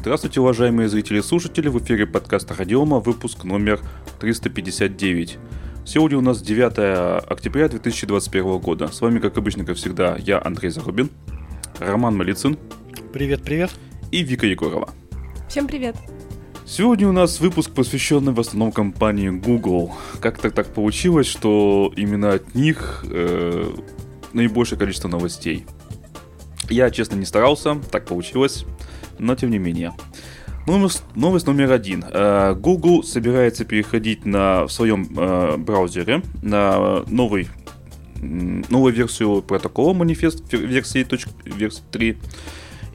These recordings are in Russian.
Здравствуйте, уважаемые зрители и слушатели, в эфире подкаста Радиома, выпуск номер 359. Сегодня у нас 9 октября 2021 года. С вами, как обычно, как всегда, я, Андрей Зарубин, Роман Малицын. Привет, привет. И Вика Егорова. Всем привет. Сегодня у нас выпуск, посвященный в основном компании Google. Как-то так получилось, что именно от них э, наибольшее количество новостей. Я, честно, не старался, так получилось но тем не менее. Новость, номер один. Э, Google собирается переходить на, в своем э, браузере на новый, новую версию протокола манифест версии, версии 3.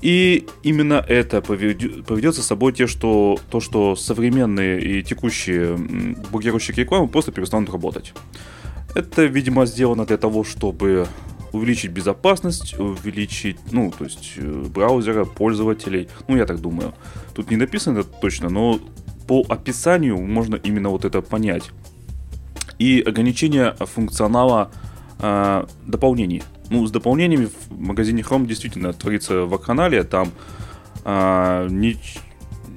И именно это поведет за собой те, что, то, что современные и текущие блокирующие рекламы просто перестанут работать. Это, видимо, сделано для того, чтобы увеличить безопасность, увеличить, ну, то есть э, браузера, пользователей. Ну, я так думаю. Тут не написано это точно, но по описанию можно именно вот это понять. И ограничение функционала э, дополнений. Ну, с дополнениями в магазине Chrome действительно творится вакханалия. Там э, не,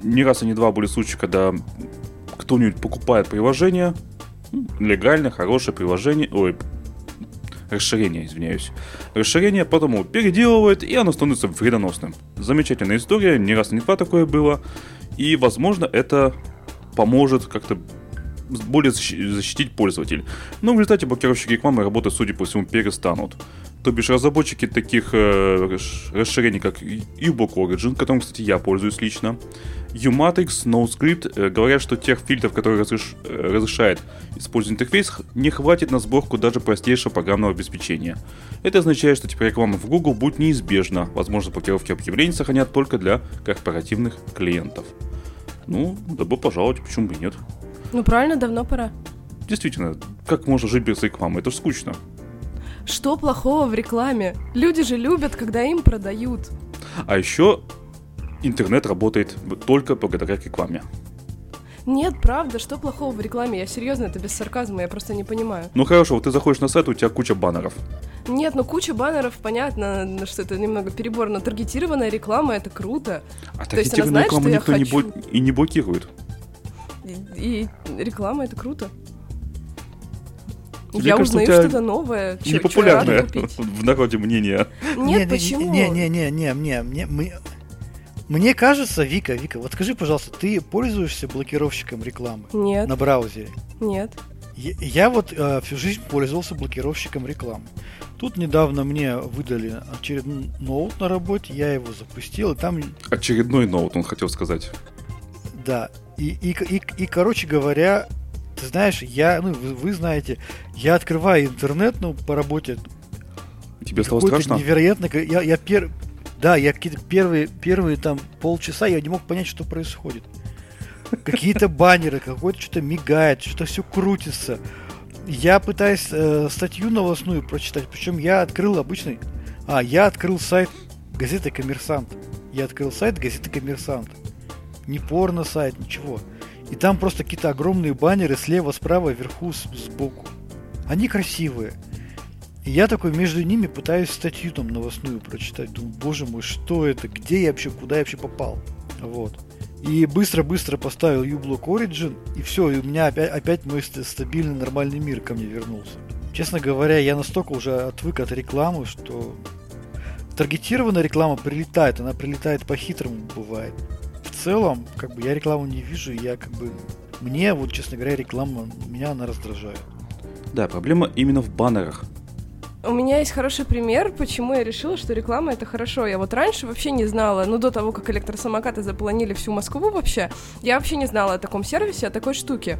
не раз и не два были случаи, когда кто-нибудь покупает приложение, легально, хорошее приложение, ой, расширение, извиняюсь. Расширение потом переделывают, и оно становится вредоносным. Замечательная история, не раз не два такое было. И, возможно, это поможет как-то более защитить пользователей. Но в результате блокировщики рекламы работать, судя по всему, перестанут. То бишь разработчики таких э, расширений, как uBlock Origin, которым, кстати, я пользуюсь лично, Umatrix, NoScript э, говорят, что тех фильтров, которые разреш... Э, разрешает использовать интерфейс, не хватит на сборку даже простейшего программного обеспечения. Это означает, что теперь реклама в Google будет неизбежна. Возможно, блокировки объявлений сохранят только для корпоративных клиентов. Ну, добро пожаловать, почему бы и нет. Ну правильно, давно пора. Действительно, как можно жить без рекламы? Это же скучно. Что плохого в рекламе? Люди же любят, когда им продают. А еще интернет работает только благодаря рекламе. Нет, правда, что плохого в рекламе? Я серьезно, это без сарказма, я просто не понимаю. Ну хорошо, вот ты заходишь на сайт, у тебя куча баннеров. Нет, ну куча баннеров, понятно, что это немного перебор, но таргетированная реклама это круто. А То есть она знает, рекламу что никто я хочу. не и не блокирует. И, реклама это круто. Тебе я кажется, узнаю что-то новое. Непопулярное в народе мнение. Нет, не, почему? Не-не-не-не-не, мне, мне кажется, Вика, Вика, вот скажи, пожалуйста, ты пользуешься блокировщиком рекламы? Нет. На браузере? Нет. Я, я вот э, всю жизнь пользовался блокировщиком рекламы. Тут недавно мне выдали очередной ноут на работе, я его запустил, и там... Очередной ноут, он хотел сказать. Да, и, и, и, и короче говоря, ты знаешь, я, ну, вы, вы знаете, я открываю интернет, ну, по работе. Тебе стало страшно? Невероятно. Я, я пер... Да, я какие-то первые, первые там полчаса я не мог понять, что происходит. Какие-то баннеры, какой-то что-то мигает, что-то все крутится. Я пытаюсь э, статью новостную прочитать, причем я открыл обычный... А, я открыл сайт газеты «Коммерсант». Я открыл сайт газеты «Коммерсант». Не порно-сайт, ничего. И там просто какие-то огромные баннеры слева, справа, вверху, сбоку. Они красивые. И я такой между ними пытаюсь статью там новостную прочитать. Думаю, боже мой, что это? Где я вообще, куда я вообще попал? Вот. И быстро-быстро поставил uBlock Origin, и все, и у меня опять, опять мой стабильный нормальный мир ко мне вернулся. Честно говоря, я настолько уже отвык от рекламы, что таргетированная реклама прилетает, она прилетает по-хитрому бывает целом, как бы я рекламу не вижу, я как бы мне, вот честно говоря, реклама меня она раздражает. Да, проблема именно в баннерах. У меня есть хороший пример, почему я решила, что реклама это хорошо. Я вот раньше вообще не знала, ну до того, как электросамокаты заполонили всю Москву вообще, я вообще не знала о таком сервисе, о такой штуке.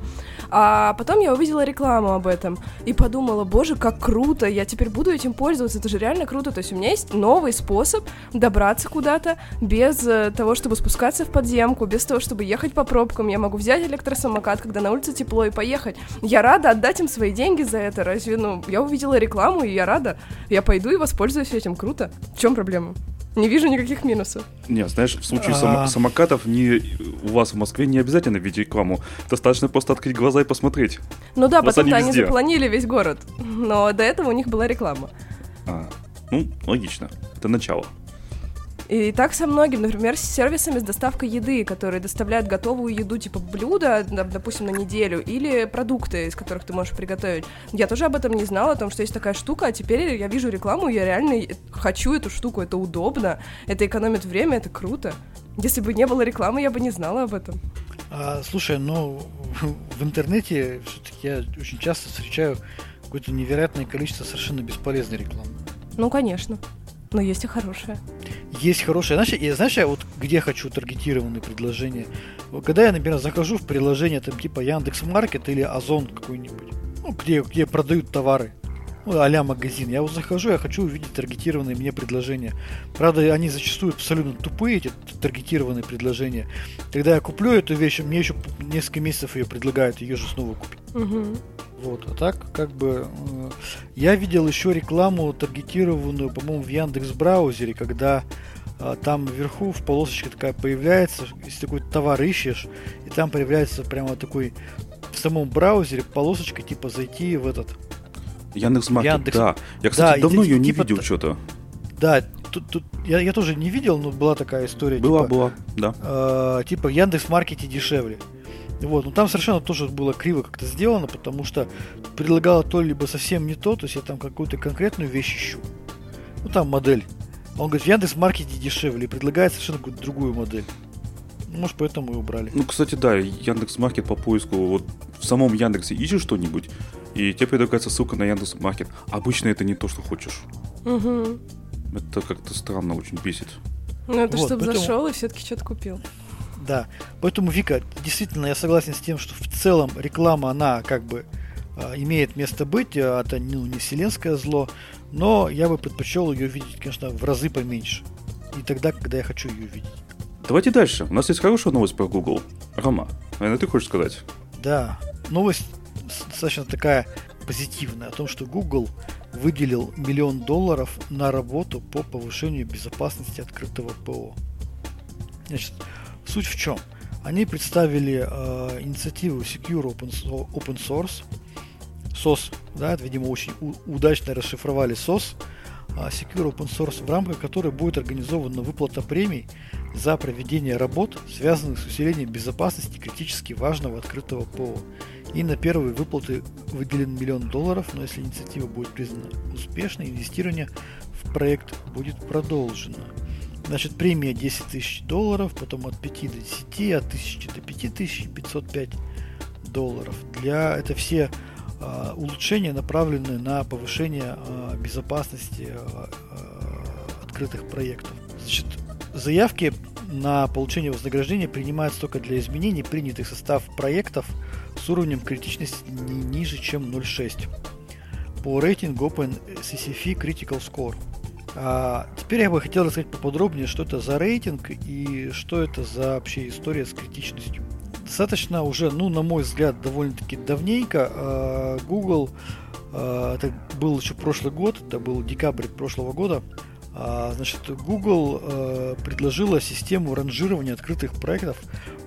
А потом я увидела рекламу об этом и подумала, боже, как круто, я теперь буду этим пользоваться, это же реально круто. То есть у меня есть новый способ добраться куда-то без э, того, чтобы спускаться в подземку, без того, чтобы ехать по пробкам. Я могу взять электросамокат, когда на улице тепло, и поехать. Я рада отдать им свои деньги за это. Разве, ну, я увидела рекламу, и я рада. Я пойду и воспользуюсь этим. Круто. В чем проблема? Не вижу никаких минусов. Не, знаешь, в случае а... самокатов не, у вас в Москве не обязательно видеть рекламу. Достаточно просто открыть глаза и посмотреть. Ну да, потом-то они, они запланили весь город. Но до этого у них была реклама. А, ну, логично. Это начало. И так со многим, например, с сервисами с доставкой еды, которые доставляют готовую еду, типа блюда, допустим, на неделю, или продукты, из которых ты можешь приготовить. Я тоже об этом не знала, о том, что есть такая штука, а теперь я вижу рекламу, я реально хочу эту штуку, это удобно, это экономит время, это круто. Если бы не было рекламы, я бы не знала об этом. А, слушай, ну в интернете все-таки я очень часто встречаю какое-то невероятное количество совершенно бесполезной рекламы. Ну, конечно. Но есть и хорошая. Есть хорошая. Знаешь, я, знаешь, я вот где хочу таргетированные предложения? Когда я, например, захожу в приложение там типа Яндекс Маркет или Озон какой-нибудь, ну, где, где продают товары, ну, а магазин. Я вот захожу, я хочу увидеть таргетированные мне предложения. Правда, они зачастую абсолютно тупые, эти таргетированные предложения. Когда я куплю эту вещь, мне еще несколько месяцев ее предлагают, ее же снова купить. Угу. Вот, а так, как бы, э, я видел еще рекламу таргетированную, по-моему, в Яндекс браузере, когда э, там вверху в полосочке такая появляется, если такой товар ищешь, и там появляется прямо такой в самом браузере полосочка, типа зайти в этот Яндекс Маркет, Яндекс... да. Я, кстати, да, давно ее не типа, видел что-то. Да, тут, тут я, я тоже не видел, но была такая история. Была, типа, была, да. Э, типа Яндекс Маркете дешевле. Вот, но там совершенно тоже было криво как-то сделано, потому что предлагало то либо совсем не то, то есть я там какую-то конкретную вещь ищу. Ну там модель. Он говорит, в Яндекс Маркете дешевле и предлагает совершенно какую-то другую модель. Ну, может, поэтому и убрали. Ну, кстати, да, Яндекс Маркет по поиску, вот в самом Яндексе ищешь что-нибудь, и тебе предлагается ссылка на Яндекс Маркет. Обычно это не то, что хочешь. Угу. Это как-то странно очень бесит. Ну, это вот, чтобы поэтому... зашел и все-таки что-то купил. Да. Поэтому, Вика, действительно, я согласен с тем, что в целом реклама, она как бы э, имеет место быть, а это ну, не вселенское зло, но я бы предпочел ее видеть, конечно, в разы поменьше. И тогда, когда я хочу ее видеть. Давайте дальше. У нас есть хорошая новость про Google. Рома, наверное, ты хочешь сказать? Да. Новость достаточно такая позитивная о том, что Google выделил миллион долларов на работу по повышению безопасности открытого ПО. Значит, Суть в чем? Они представили э, инициативу Secure Open, Open Source, SOS, да, это, видимо, очень удачно расшифровали SOS, а Secure Open Source, в рамках которой будет организована выплата премий за проведение работ, связанных с усилением безопасности критически важного открытого ПО. И на первые выплаты выделен миллион долларов, но если инициатива будет признана успешной, инвестирование в проект будет продолжено. Значит, премия 10 тысяч долларов, потом от 5 до 10, от 1000 до 5505 долларов. Для это все э, улучшения направлены на повышение э, безопасности э, открытых проектов. Значит, заявки на получение вознаграждения принимаются только для изменений, принятых состав проектов с уровнем критичности не ниже, чем 0.6 по рейтингу OpenCCF Critical Score. А теперь я бы хотел рассказать поподробнее, что это за рейтинг и что это за вообще история с критичностью. Достаточно уже, ну, на мой взгляд, довольно-таки давненько а, Google, а, это был еще прошлый год, это был декабрь прошлого года, значит, Google предложила систему ранжирования открытых проектов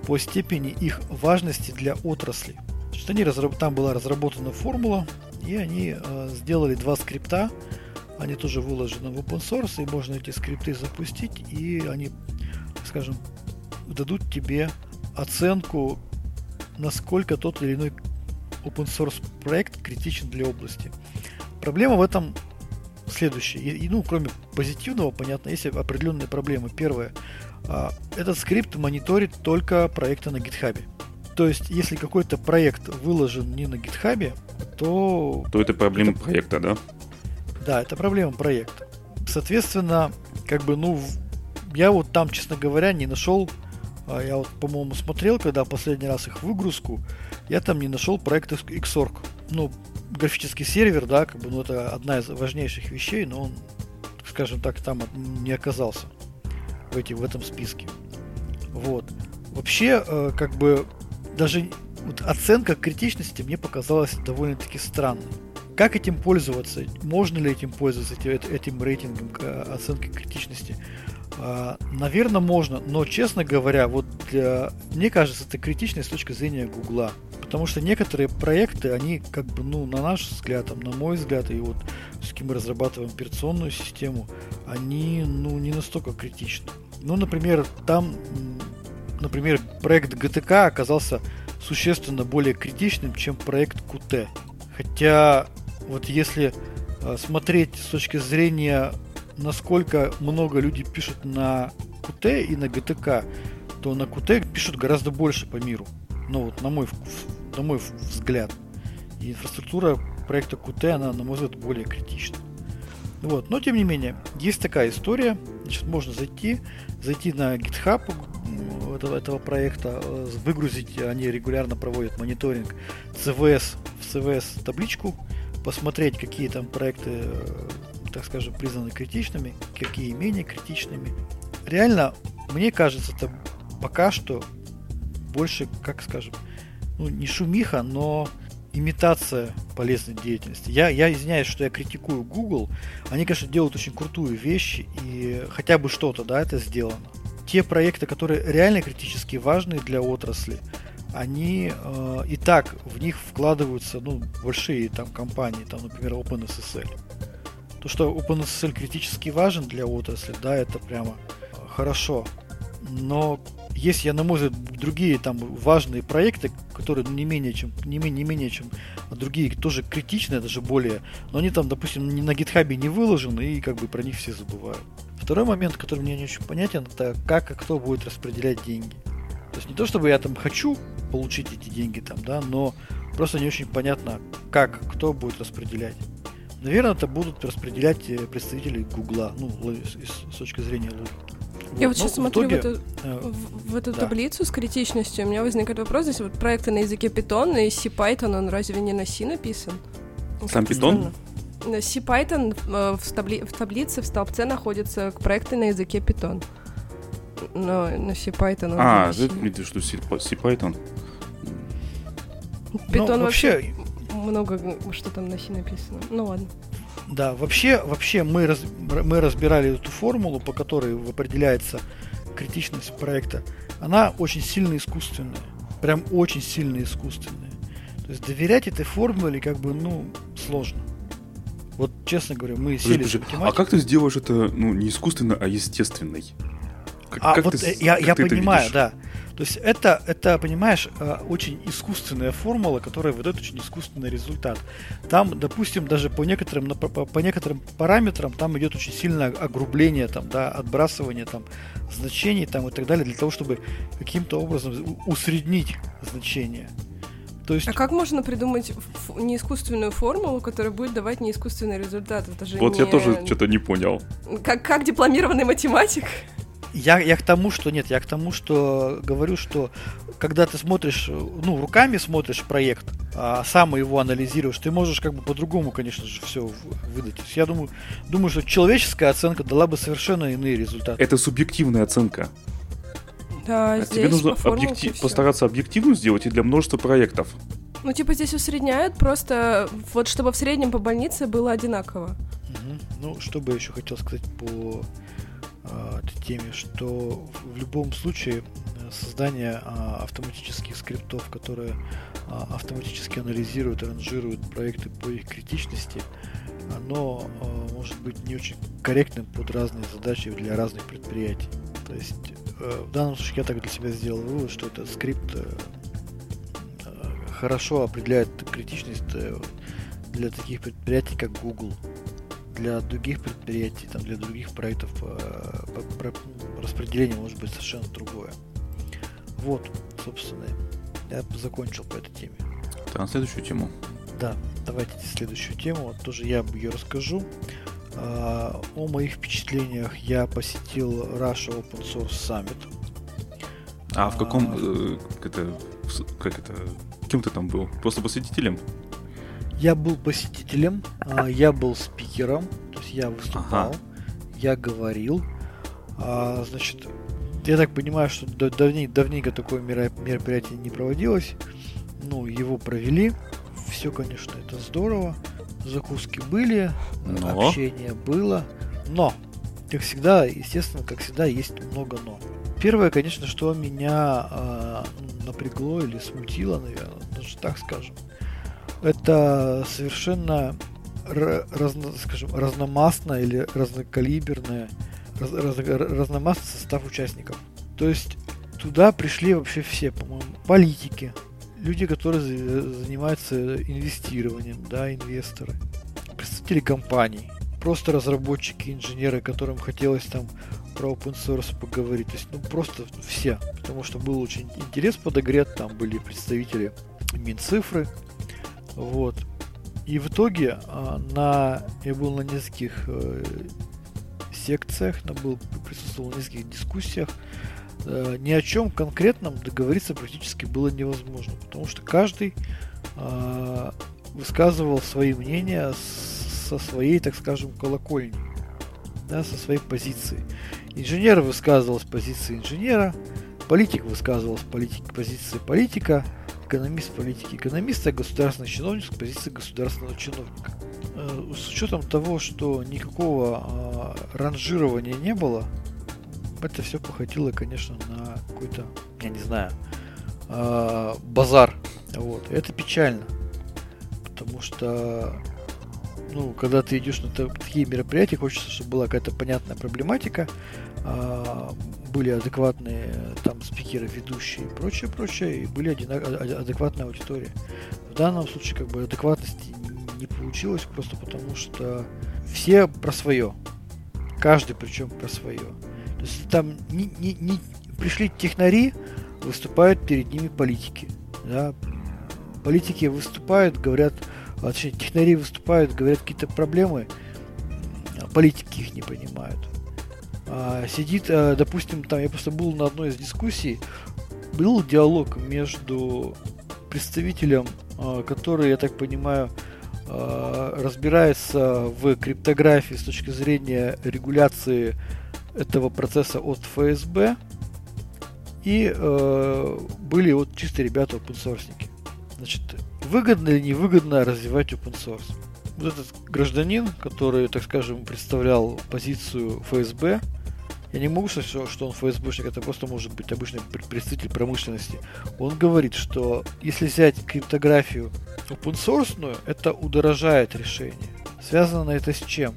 по степени их важности для отрасли. Значит, они разраб... Там была разработана формула, и они сделали два скрипта, они тоже выложены в open source, и можно эти скрипты запустить, и они, скажем, дадут тебе оценку, насколько тот или иной open source проект критичен для области. Проблема в этом следующая. И, ну, кроме позитивного, понятно, есть определенные проблемы. Первое. А, этот скрипт мониторит только проекты на GitHub. То есть, если какой-то проект выложен не на GitHub, то... То это проблема это... проекта, да? Да, это проблема проекта. Соответственно, как бы, ну, я вот там, честно говоря, не нашел, а, я вот, по-моему, смотрел, когда последний раз их выгрузку, я там не нашел проект Xorg. Ну, графический сервер, да, как бы, ну, это одна из важнейших вещей, но он, скажем так, там не оказался в, эти, в этом списке. Вот. Вообще, э, как бы, даже вот оценка критичности мне показалась довольно-таки странной. Как этим пользоваться? Можно ли этим пользоваться, этим рейтингом оценки критичности? А, Наверное, можно, но, честно говоря, вот для... мне кажется, это критично с точки зрения Гугла. Потому что некоторые проекты, они как бы, ну, на наш взгляд, там, на мой взгляд, и вот все-таки мы разрабатываем операционную систему, они, ну, не настолько критичны. Ну, например, там, например, проект GTK оказался существенно более критичным, чем проект QT. Хотя, вот если э, смотреть с точки зрения, насколько много люди пишут на QT и на GTK, то на QT пишут гораздо больше по миру. Ну вот, на мой, на мой взгляд. Инфраструктура проекта QT, она, на мой взгляд, более критична. Вот. Но, тем не менее, есть такая история. Значит, можно зайти, зайти на GitHub этого, этого проекта, э, выгрузить, они регулярно проводят мониторинг CVS в CVS табличку, посмотреть, какие там проекты, э, так скажем, признаны критичными, какие менее критичными. Реально, мне кажется, это пока что больше, как скажем, ну, не шумиха, но имитация полезной деятельности. Я, я извиняюсь, что я критикую Google. Они, конечно, делают очень крутую вещь, и хотя бы что-то, да, это сделано. Те проекты, которые реально критически важны для отрасли, они э, и так в них вкладываются, ну, большие там компании, там, например, OpenSSL. То, что OpenSSL критически важен для отрасли, да, это прямо хорошо. Но есть, я на мой взгляд, другие там важные проекты, которые не менее чем, не менее, не менее чем другие, тоже критичные, даже более, но они там, допустим, на гитхабе не выложены, и как бы про них все забывают. Второй момент, который мне не очень понятен, это как и кто будет распределять деньги. То есть не то, чтобы я там хочу получить эти деньги там, да, но просто не очень понятно, как, кто будет распределять. Наверное, это будут распределять э, представители Гугла, ну, с, с точки зрения логики. Я вот, вот сейчас ну, смотрю итоге, в эту, э, в, в эту да. таблицу с критичностью, у меня возникает вопрос, здесь вот проекты на языке Python и C-Python, он разве не на C написан? Сам Python? C-Python э, в, табли в таблице в столбце находится к проекты на языке Python. Но на C-Python А, ты видишь, что C-Python? Python ну, вообще много что там на C написано. Ну ладно. Да, вообще, вообще мы, раз, мы разбирали эту формулу, по которой определяется критичность проекта. Она очень сильно искусственная. Прям очень сильно искусственная. То есть доверять этой формуле как бы, ну, сложно. Вот, честно говоря, мы сели подожди, А как ты сделаешь это, ну, не искусственно, а естественной? Как, а как вот ты, я, как я ты понимаю, да. То есть это, это, понимаешь, э, очень искусственная формула, которая выдает очень искусственный результат. Там, допустим, даже по некоторым, по, по некоторым параметрам там идет очень сильное огрубление, там, да, отбрасывание там, значений там, и так далее, для того, чтобы каким-то образом усреднить значение. То есть... А как можно придумать неискусственную формулу, которая будет давать неискусственный результат? Это же вот не... я тоже что-то не понял. Как, как дипломированный математик? Я, я к тому, что нет, я к тому, что говорю, что когда ты смотришь, ну, руками смотришь проект, а сам его анализируешь, ты можешь как бы по-другому, конечно же, все выдать. я думаю, думаю, что человеческая оценка дала бы совершенно иные результаты. Это субъективная оценка. Да, а тебе нужно объектив, постараться объективно сделать и для множества проектов. Ну, типа здесь усредняют, просто вот чтобы в среднем по больнице было одинаково. Угу. Ну, что бы я еще хотел сказать по этой теме, что в любом случае э, создание э, автоматических скриптов, которые э, автоматически анализируют ранжируют проекты по их критичности, оно э, может быть не очень корректным под разные задачи для разных предприятий. То есть э, в данном случае я так для себя сделал вывод, что этот скрипт э, хорошо определяет критичность для таких предприятий, как Google для других предприятий, там, для других проектов э, распределение может быть совершенно другое. Вот, собственно, я закончил по этой теме. Да, на следующую тему. Да, давайте следующую тему. Вот тоже я ее расскажу. А, о моих впечатлениях я посетил Russia Open Source Summit. А в каком, а, э, это, как это, кем ты там был? Просто посетителем? Я был посетителем, а, я был спикером, то есть я выступал, ага. я говорил. А, значит, я так понимаю, что давней, давненько такое мероприятие не проводилось. Ну, его провели. Все, конечно, это здорово. Закуски были, но... общение было. Но, как всегда, естественно, как всегда, есть много но. первое, конечно, что меня э, напрягло или смутило, наверное, даже так скажем, это совершенно разно, скажем, разномастная или разнокалиберная, раз, раз, разномастный состав участников. То есть туда пришли вообще все, по-моему, политики, люди, которые занимаются инвестированием, да, инвесторы, представители компаний, просто разработчики, инженеры, которым хотелось там про open source поговорить. То есть, ну, просто все. Потому что был очень интерес подогрет, там были представители Минцифры. Вот. И в итоге а, на, я был на нескольких э, секциях, на был, присутствовал на нескольких дискуссиях. Э, ни о чем конкретном договориться практически было невозможно, потому что каждый э, высказывал свои мнения со своей, так скажем, колокольни, да, со своей позиции. Инженер высказывал с позиции инженера, политик высказывал с политики, позиции политика, экономист политики экономиста, государственный чиновник с позиции государственного чиновника. Э, с учетом того, что никакого э, ранжирования не было, это все походило, конечно, на какой-то, я не знаю, э, базар. Вот. Это печально. Потому что ну, когда ты идешь на такие мероприятия, хочется, чтобы была какая-то понятная проблематика, были адекватные там спикеры, ведущие и прочее, прочее, и были одинак... адекватная аудитория. В данном случае как бы адекватности не получилось, просто потому что все про свое. Каждый причем про свое. То есть там не, не, не пришли технари, выступают перед ними политики. Да? Политики выступают, говорят, а, точнее, технари выступают, говорят какие-то проблемы, а политики их не понимают. А, сидит, а, допустим, там, я просто был на одной из дискуссий, был диалог между представителем, а, который, я так понимаю, а, разбирается в криптографии с точки зрения регуляции этого процесса от ФСБ, и э, были вот чисто ребята open source. Значит, выгодно или невыгодно развивать open source? Вот этот гражданин, который, так скажем, представлял позицию ФСБ, я не могу сказать, что, он ФСБшник, это просто может быть обычный представитель промышленности. Он говорит, что если взять криптографию open source, это удорожает решение. Связано это с чем?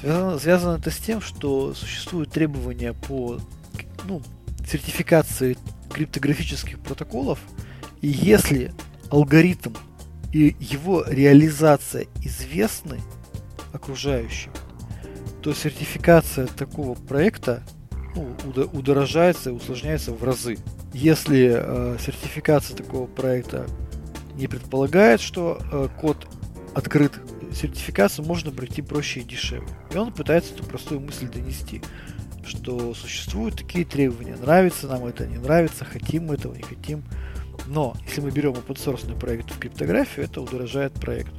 Связано, связано это с тем, что существуют требования по ну, сертификации криптографических протоколов, и если алгоритм и его реализация известны окружающим, то сертификация такого проекта ну, удорожается и усложняется в разы. Если э, сертификация такого проекта не предполагает, что э, код открыт, сертификацию можно пройти проще и дешевле. И он пытается эту простую мысль донести, что существуют такие требования. Нравится нам это, не нравится, хотим мы этого, не хотим. Но если мы берем open source проект в криптографию, это удорожает проект.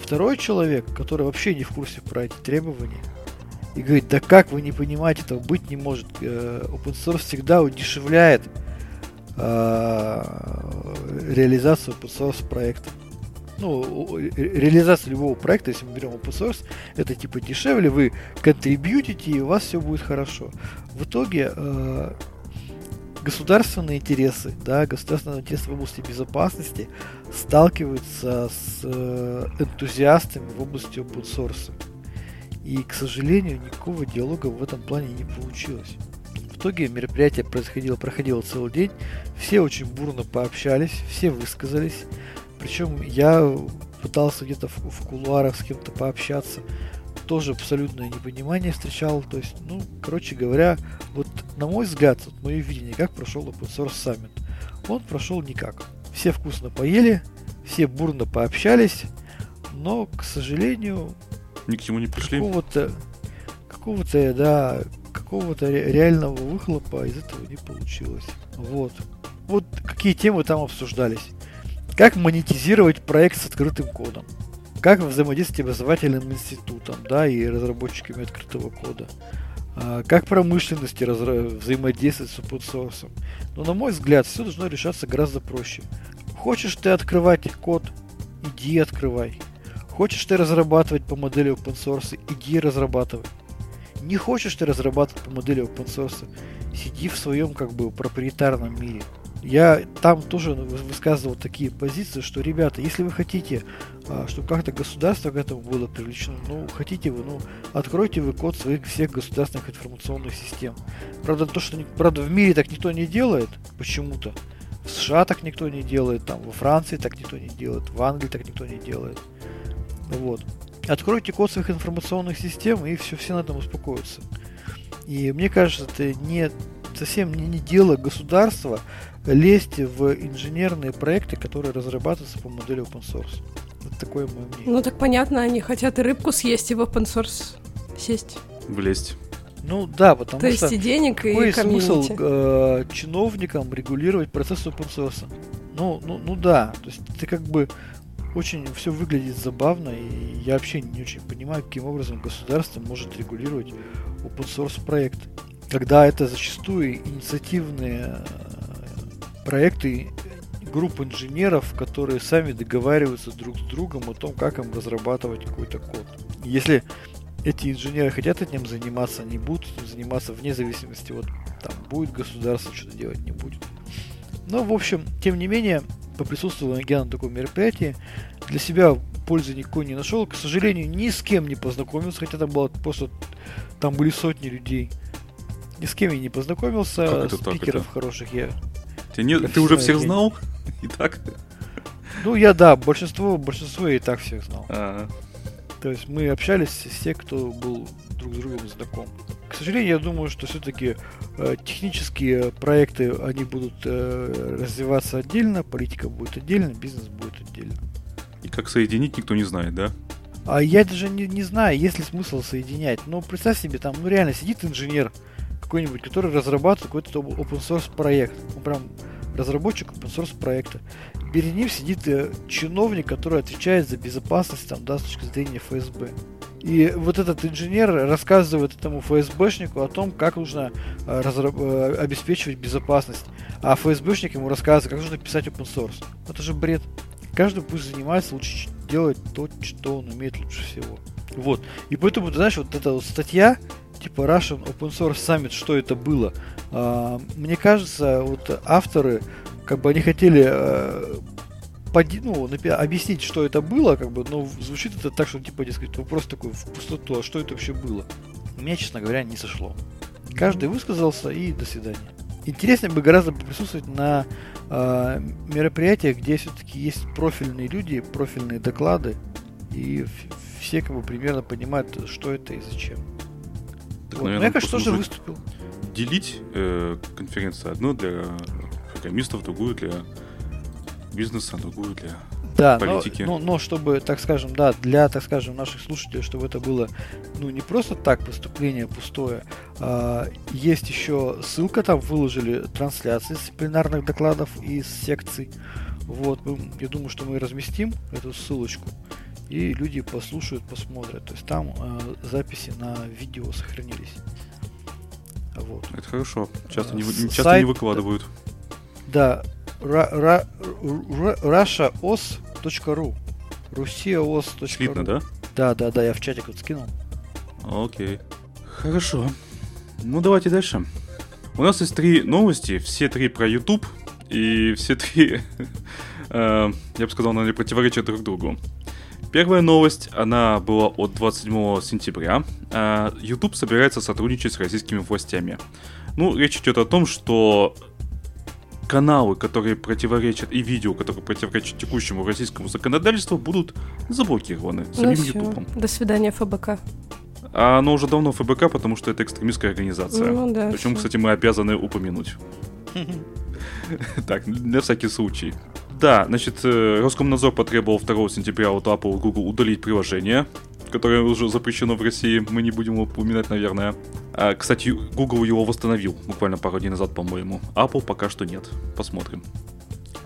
Второй человек, который вообще не в курсе про эти требования, и говорит, да как вы не понимаете, этого быть не может. Э, open source всегда удешевляет э, реализацию open source проекта. Ну, реализация любого проекта, если мы берем open source, это типа дешевле, вы контрибьютите, и у вас все будет хорошо. В итоге э, государственные интересы, да, государственные интересы в области безопасности сталкиваются с энтузиастами в области open source. И, к сожалению, никакого диалога в этом плане не получилось. В итоге мероприятие происходило, проходило целый день, все очень бурно пообщались, все высказались. Причем я пытался где-то в, в кулуарах с кем-то пообщаться, тоже абсолютное непонимание встречал. То есть, ну, короче говоря, вот на мой взгляд, вот мое видение, как прошел Open Source Summit. Он прошел никак. Все вкусно поели, все бурно пообщались, но, к сожалению, ни к чему не пришли. Какого-то, какого-то, да, какого-то реального выхлопа из этого не получилось. Вот. Вот какие темы там обсуждались. Как монетизировать проект с открытым кодом как взаимодействовать образовательным институтом, да, и разработчиками открытого кода, а, как промышленности разра... взаимодействовать с source. Но, на мой взгляд, все должно решаться гораздо проще. Хочешь ты открывать код, иди открывай. Хочешь ты разрабатывать по модели open source, иди разрабатывай. Не хочешь ты разрабатывать по модели open source, сиди в своем как бы проприетарном мире. Я там тоже высказывал такие позиции, что, ребята, если вы хотите, а, чтобы как-то государство к этому было привлечено, ну, хотите вы, ну, откройте вы код своих всех государственных информационных систем. Правда, то, что, правда, в мире так никто не делает, почему-то. В США так никто не делает, там, во Франции так никто не делает, в Англии так никто не делает. Вот. Откройте код своих информационных систем, и все, все на этом успокоятся. И мне кажется, это не совсем не, не дело государства лезть в инженерные проекты, которые разрабатываются по модели open source. Это такое мое мнение. Ну так понятно, они хотят и рыбку съесть, и в open source сесть. Влезть. Ну да, потому То что... есть и денег, и какой комьюнити. смысл э, чиновникам регулировать процесс open source? Ну, ну, ну да, то есть ты как бы очень все выглядит забавно, и я вообще не очень понимаю, каким образом государство может регулировать open source проект. Когда это зачастую инициативные э, проекты групп инженеров, которые сами договариваются друг с другом о том, как им разрабатывать какой-то код. Если эти инженеры хотят этим заниматься, они будут этим заниматься вне зависимости, вот там будет государство что-то делать, не будет. Но, в общем, тем не менее, поприсутствовал я на таком мероприятии, для себя пользы никакой не нашел, к сожалению, ни с кем не познакомился, хотя там было просто, там были сотни людей. Ни с кем я не познакомился, Как это так, спикеров это? хороших я Ты, не, ты уже всех знал? Итак. Ну, я, да, большинство, большинство я и так всех знал. А, То есть мы общались с те, кто был друг с другом знаком. К сожалению, я думаю, что все-таки э, технические проекты, они будут э, развиваться отдельно, политика будет отдельно, бизнес будет отдельно. И как соединить, никто не знает, да? А я даже не, не знаю, есть ли смысл соединять. Но представь себе, там, ну реально сидит инженер какой-нибудь, который разрабатывает какой-то open source проект. Он прям разработчик open source проекта. Перед ним сидит э, чиновник, который отвечает за безопасность там, да, с точки зрения ФСБ. И вот этот инженер рассказывает этому ФСБшнику о том, как нужно э, разра- э, обеспечивать безопасность. А ФСБшник ему рассказывает, как нужно писать open source. Это же бред. Каждый пусть занимается, лучше делает то, что он умеет лучше всего. Вот. И поэтому, ты знаешь, вот эта вот статья, типа Russian Open Source Summit, что это было, а, мне кажется, вот авторы, как бы они хотели э, поди- ну, напи- объяснить, что это было, как бы, но звучит это так, что типа, дескать, вопрос такой в пустоту, а что это вообще было? Мне, честно говоря, не сошло. Каждый высказался и до свидания. Интереснее бы гораздо присутствовать на э, мероприятиях, где все-таки есть профильные люди, профильные доклады, и все как бы примерно понимают, что это и зачем. Так, Вот. Но наверное, я, конечно, тоже выступил. Делить э, конференцию одну для программистов, другую для бизнеса, другую для... Да, политики. Но, но, но чтобы, так скажем, да, для, так скажем, наших слушателей, чтобы это было, ну, не просто так выступление пустое, а, есть еще ссылка, там выложили трансляции с пленарных докладов из секций. Вот, мы- я думаю, что мы разместим эту ссылочку, и люди послушают, посмотрят. То есть там а, записи на видео сохранились. Вот. Это хорошо. Часто, не, часто сайт- не выкладывают. Да, russiaos.ru rusiaos.ru Слитно, да? Да, да, да, я в чатик вот скинул. Окей. Хорошо. Ну, давайте дальше. У нас есть три новости, все три про YouTube, и все три, э, я бы сказал, наверное, противоречат друг другу. Первая новость, она была от 27 сентября. Э, YouTube собирается сотрудничать с российскими властями. Ну, речь идет о том, что каналы, которые противоречат, и видео, которые противоречат текущему российскому законодательству, будут заблокированы Ну самим всё. YouTube. До свидания, ФБК. А оно уже давно ФБК, потому что это экстремистская организация. Ну да. Причем, кстати, мы обязаны упомянуть. Так, на всякий случай. Да, значит, э, Роскомнадзор потребовал 2 сентября от Apple и Google удалить приложение, которое уже запрещено в России, мы не будем упоминать, наверное. А, кстати, Google его восстановил буквально пару дней назад, по-моему. Apple пока что нет. Посмотрим.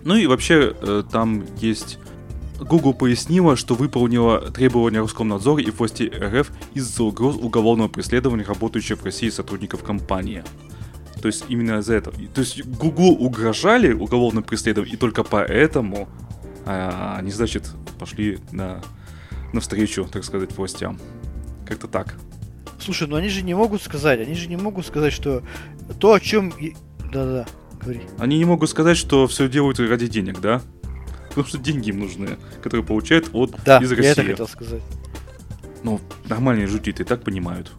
Ну и вообще, э, там есть... Google пояснила, что выполнила требования Роскомнадзора и власти РФ из-за угроз уголовного преследования работающих в России сотрудников компании. То есть именно из-за этого. То есть Google угрожали уголовным преследованием, и только поэтому а, они, значит, пошли на навстречу, так сказать, властям. Как-то так. Слушай, ну они же не могут сказать, они же не могут сказать, что то, о чем... Да-да, говори. Они не могут сказать, что все делают ради денег, да? Потому что деньги им нужны, которые получают от Да, из я России. это хотел сказать. Ну, нормальные жители и так понимают.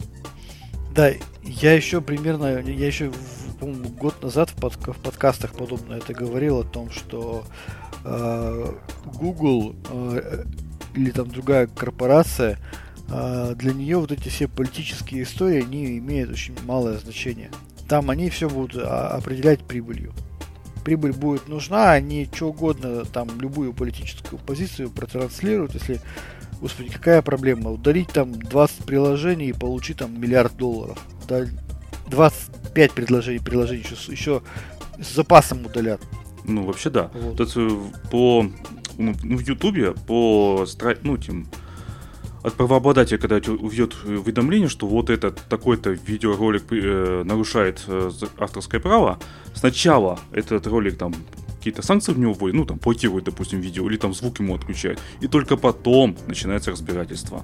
Да, я еще примерно, я еще, по-моему, год назад в, подка- в подкастах подобно это говорил о том, что э, Google э, или там другая корпорация, э, для нее вот эти все политические истории, они имеют очень малое значение. Там они все будут а, определять прибылью. Прибыль будет нужна, они что угодно, там, любую политическую позицию протранслируют, если Господи, какая проблема? Удалить там 20 приложений и получить там миллиард долларов. Да, 25 предложений, приложений еще, с- еще с запасом удалят. Ну, вообще да. Вот. Вот э, по ну, в Ютубе по ну, тем, от правообладателя, когда э, уведомление, что вот этот такой-то видеоролик э, нарушает э, авторское право, сначала этот ролик там какие-то санкции в него вводят, ну там блокируют, допустим, видео, или там звук ему отключают, и только потом начинается разбирательство.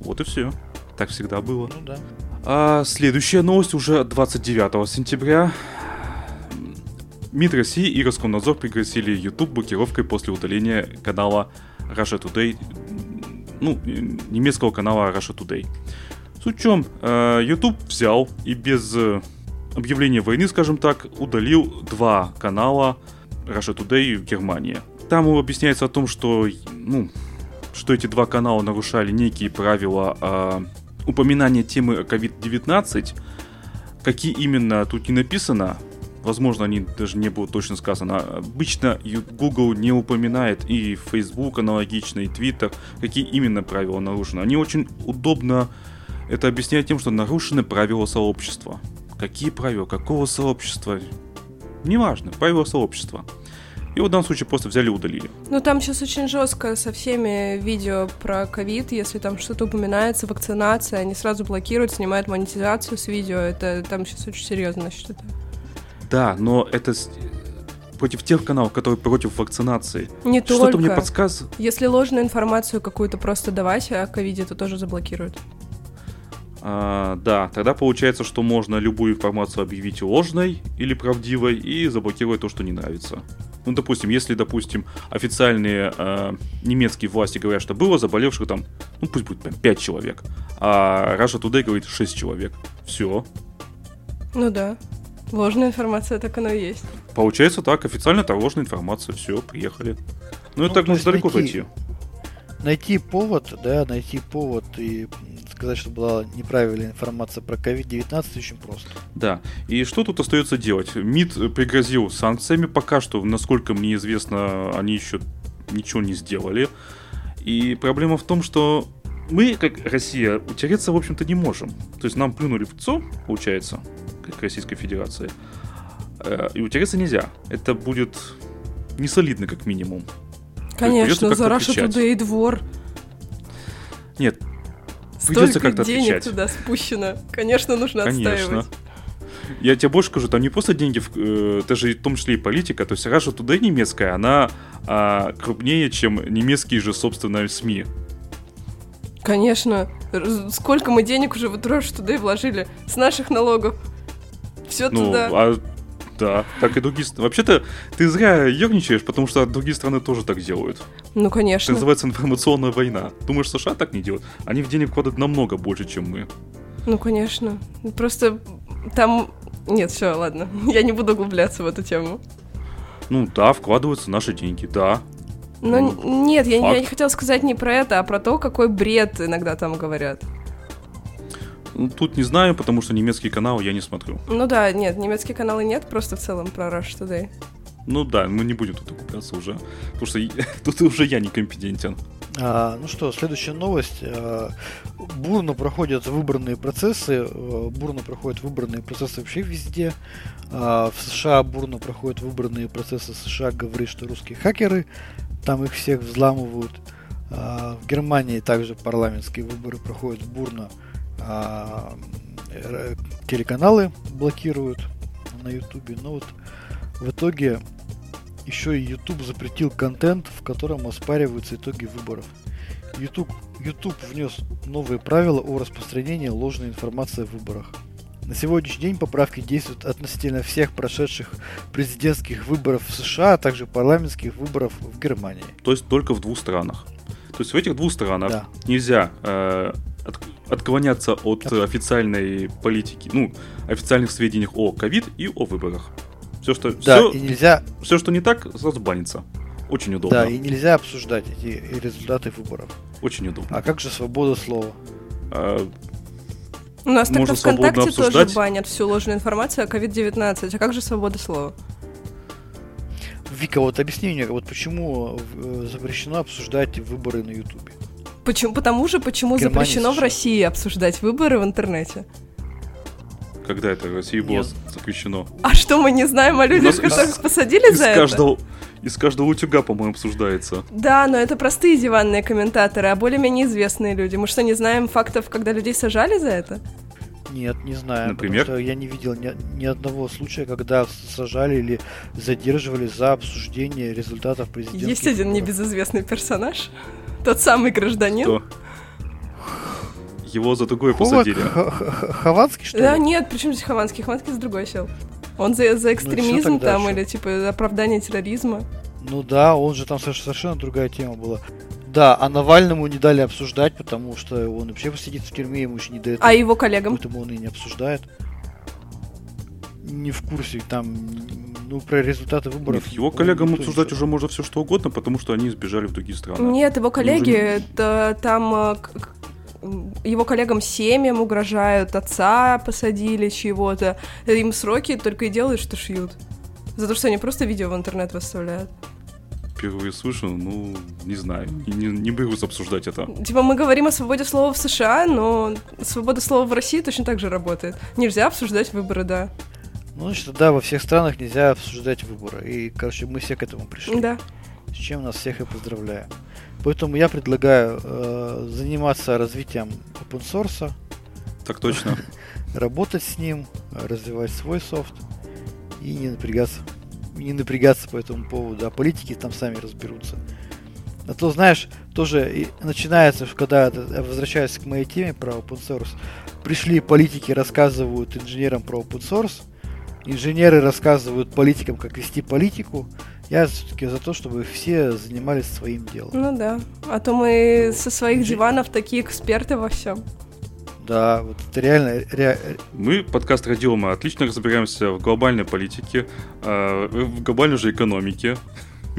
Вот и все. Так всегда было. Ну да. А следующая новость уже от 29 сентября. МИД России и Роскомнадзор пригрозили YouTube блокировкой после удаления канала Russia Today, ну, э, немецкого канала Russia Today. Суть в чем, э, YouTube взял и без э, объявления войны, скажем так, удалил два канала Russia Today в Германии. Там объясняется о том, что, ну, что эти два канала нарушали некие правила а, упоминания темы COVID-19. Какие именно тут не написано, возможно, они даже не было точно сказано. Обычно Google не упоминает и Facebook аналогично, и Twitter, какие именно правила нарушены. Они очень удобно это объясняют тем, что нарушены правила сообщества. Какие правила? Какого сообщества? Неважно, правила сообщества. И в данном случае просто взяли и удалили. Ну, там сейчас очень жестко со всеми видео про ковид. Если там что-то упоминается, вакцинация, они сразу блокируют, снимают монетизацию с видео. Это там сейчас очень серьезно этого. Да, но это против тех каналов, которые против вакцинации. Не Что-то только. мне подсказывает. Если ложную информацию какую-то просто давать о ковиде, то тоже заблокируют. А, да, тогда получается, что можно любую информацию объявить ложной или правдивой и заблокировать то, что не нравится. Ну, допустим, если, допустим, официальные э, немецкие власти говорят, что было заболевших там, ну пусть будет прям 5 человек, а Russia Today говорит 6 человек. Все. Ну да. Ложная информация, так оно и есть. Получается так, официально это ложная информация. Все, приехали. Ну, Ну, это так можно есть далеко найти- зайти. Найти повод, да, найти повод и сказать, что была неправильная информация про COVID-19 очень просто. Да. И что тут остается делать? МИД пригрозил санкциями. Пока что, насколько мне известно, они еще ничего не сделали. И проблема в том, что мы, как Россия, утереться, в общем-то, не можем. То есть нам плюнули в лицо, получается, как Российской Федерации. Э, И утереться нельзя. Это будет не солидно, как минимум. Конечно, за кричать. Today двор. Нет, Придется Столько как-то денег отвечать. туда спущено. Конечно, нужно Конечно. отстаивать. Я тебе больше скажу, там не просто деньги, э, это же в том числе и политика. То есть Russia Today немецкая, она а, крупнее, чем немецкие же, собственно, СМИ. Конечно. Сколько мы денег уже в Rush Today вложили? С наших налогов. Все Ну, туда. а да, так и другие страны. Вообще-то, ты зря ерничаешь, потому что другие страны тоже так делают. Ну, Это конечно. называется информационная война. Думаешь, США так не делают? Они в денег вкладывают намного больше, чем мы. Ну, конечно. Просто там... Нет, все, ладно. Я не буду углубляться в эту тему. Ну да, вкладываются наши деньги, да. Но Ну, н- нет, я, я не хотела сказать не про это, а про то, какой бред иногда там говорят. Ну, тут не знаю, потому что немецкие каналы я не смотрю. Ну да, нет, немецкие каналы нет, просто в целом про Rush Today. Ну да, мы не будем тут окупляться уже. Потому что и- тут уже я некомпетентен. А, ну что, следующая новость. А, бурно проходят выборные процессы. а, Бурно проходят выборные процессы вообще везде. А, В США бурно проходят выборные процессы. США говорит, что русские хакеры там их всех взламывают. В Германии также парламентские выборы проходят бурно. А, р- Телеканалы блокируют на Ютубе. Но вот в итоге еще и YouTube запретил контент, в котором оспариваются итоги выборов. YouTube, YouTube внес новые правила о распространении ложной информации о выборах. На сегодняшний день поправки действуют относительно всех прошедших президентских выборов в США, а также парламентских выборов в Германии. То есть только в двух странах. То есть в этих двух странах Да. нельзя э, от- отклоняться от официальной политики, ну, официальных сведений о ковид и о выборах. Все, что, Да, все, и нельзя, что не так, сразу банится. Очень удобно. да, и нельзя обсуждать эти результаты выборов. Очень удобно. А как же свобода слова? А, У нас тогда ВКонтакте тоже обсуждать. банят всю ложную информацию о COVID-19. А как же свобода слова? Вика, вот объясни мне, вот почему э, запрещено обсуждать выборы на Ютубе? Почему? Потому же, почему Германия, запрещено в США. России обсуждать выборы в интернете. когда это в России было Нет. запрещено? А что мы не знаем о людях, нас из- которых посадили Из за это? каждого, из каждого утюга, по-моему, обсуждается. Да, но это простые диванные комментаторы, а более-менее известные люди. Мы что, не знаем фактов, когда людей сажали за это? Нет, не знаю. Например? Потому что я не видел ни, ни одного случая, когда сажали или задерживали за обсуждение результатов президентских Есть один выборов. небезызвестный персонаж. Тот самый гражданин. Кто? Его за другое посадили. Хованский, что Да ли? нет, причем здесь Хованский? Хованский с другой сел. Он за, за экстремизм тогда там или типа оправдание терроризма. Ну да, он же там соверш- совершенно другая тема была. Да, а Навальному не дали обсуждать, потому что он вообще сидит в тюрьме, ему еще не этого. А его коллегам? Поэтому он и не обсуждает. Не в курсе, там, ну, про результаты выборов. Нет, его коллегам обсуждать ничего. уже можно все что угодно, потому что они сбежали в другие страны. Нет, его коллеги, уже- это там э, его коллегам семьям угрожают, отца посадили чего-то. Им сроки только и делают, что шьют. За то, что они просто видео в интернет выставляют. Впервые слышу, ну, не знаю. Не, не, не берусь обсуждать это. Типа мы говорим о свободе слова в США, но свобода слова в России точно так же работает. Нельзя обсуждать выборы, да. Ну, значит, да, во всех странах нельзя обсуждать выборы. И, короче, мы все к этому пришли. Да. С чем нас всех и поздравляю. Поэтому я предлагаю э, заниматься развитием open source, Так точно. работать с ним, развивать свой софт и не напрягаться. и Не напрягаться по этому поводу, а политики там сами разберутся. А то, знаешь, тоже и начинается, когда, возвращаюсь к моей теме про open source, пришли политики, рассказывают инженерам про open source, инженеры рассказывают политикам, как вести политику. Я все-таки за то, чтобы все занимались своим делом. Ну да. А то мы со своих диванов такие эксперты во всем. Да, вот это реально, ре- Мы, подкаст Радиома, отлично разбираемся в глобальной политике, э, в глобальной же экономике,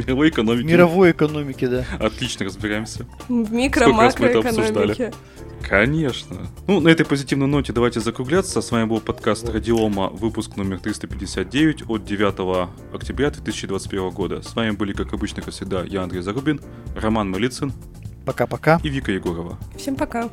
мировой экономике. мировой экономики, да. Отлично разбираемся. В микро Сколько раз мы это макроэкономике. Конечно. Ну, на этой позитивной ноте давайте закругляться. С вами был подкаст Радиома, выпуск номер 359 от 9 октября 2021 года. С вами были, как обычно, как всегда, я Андрей Зарубин, Роман Малицын Пока-пока. и Вика Егорова. Всем пока.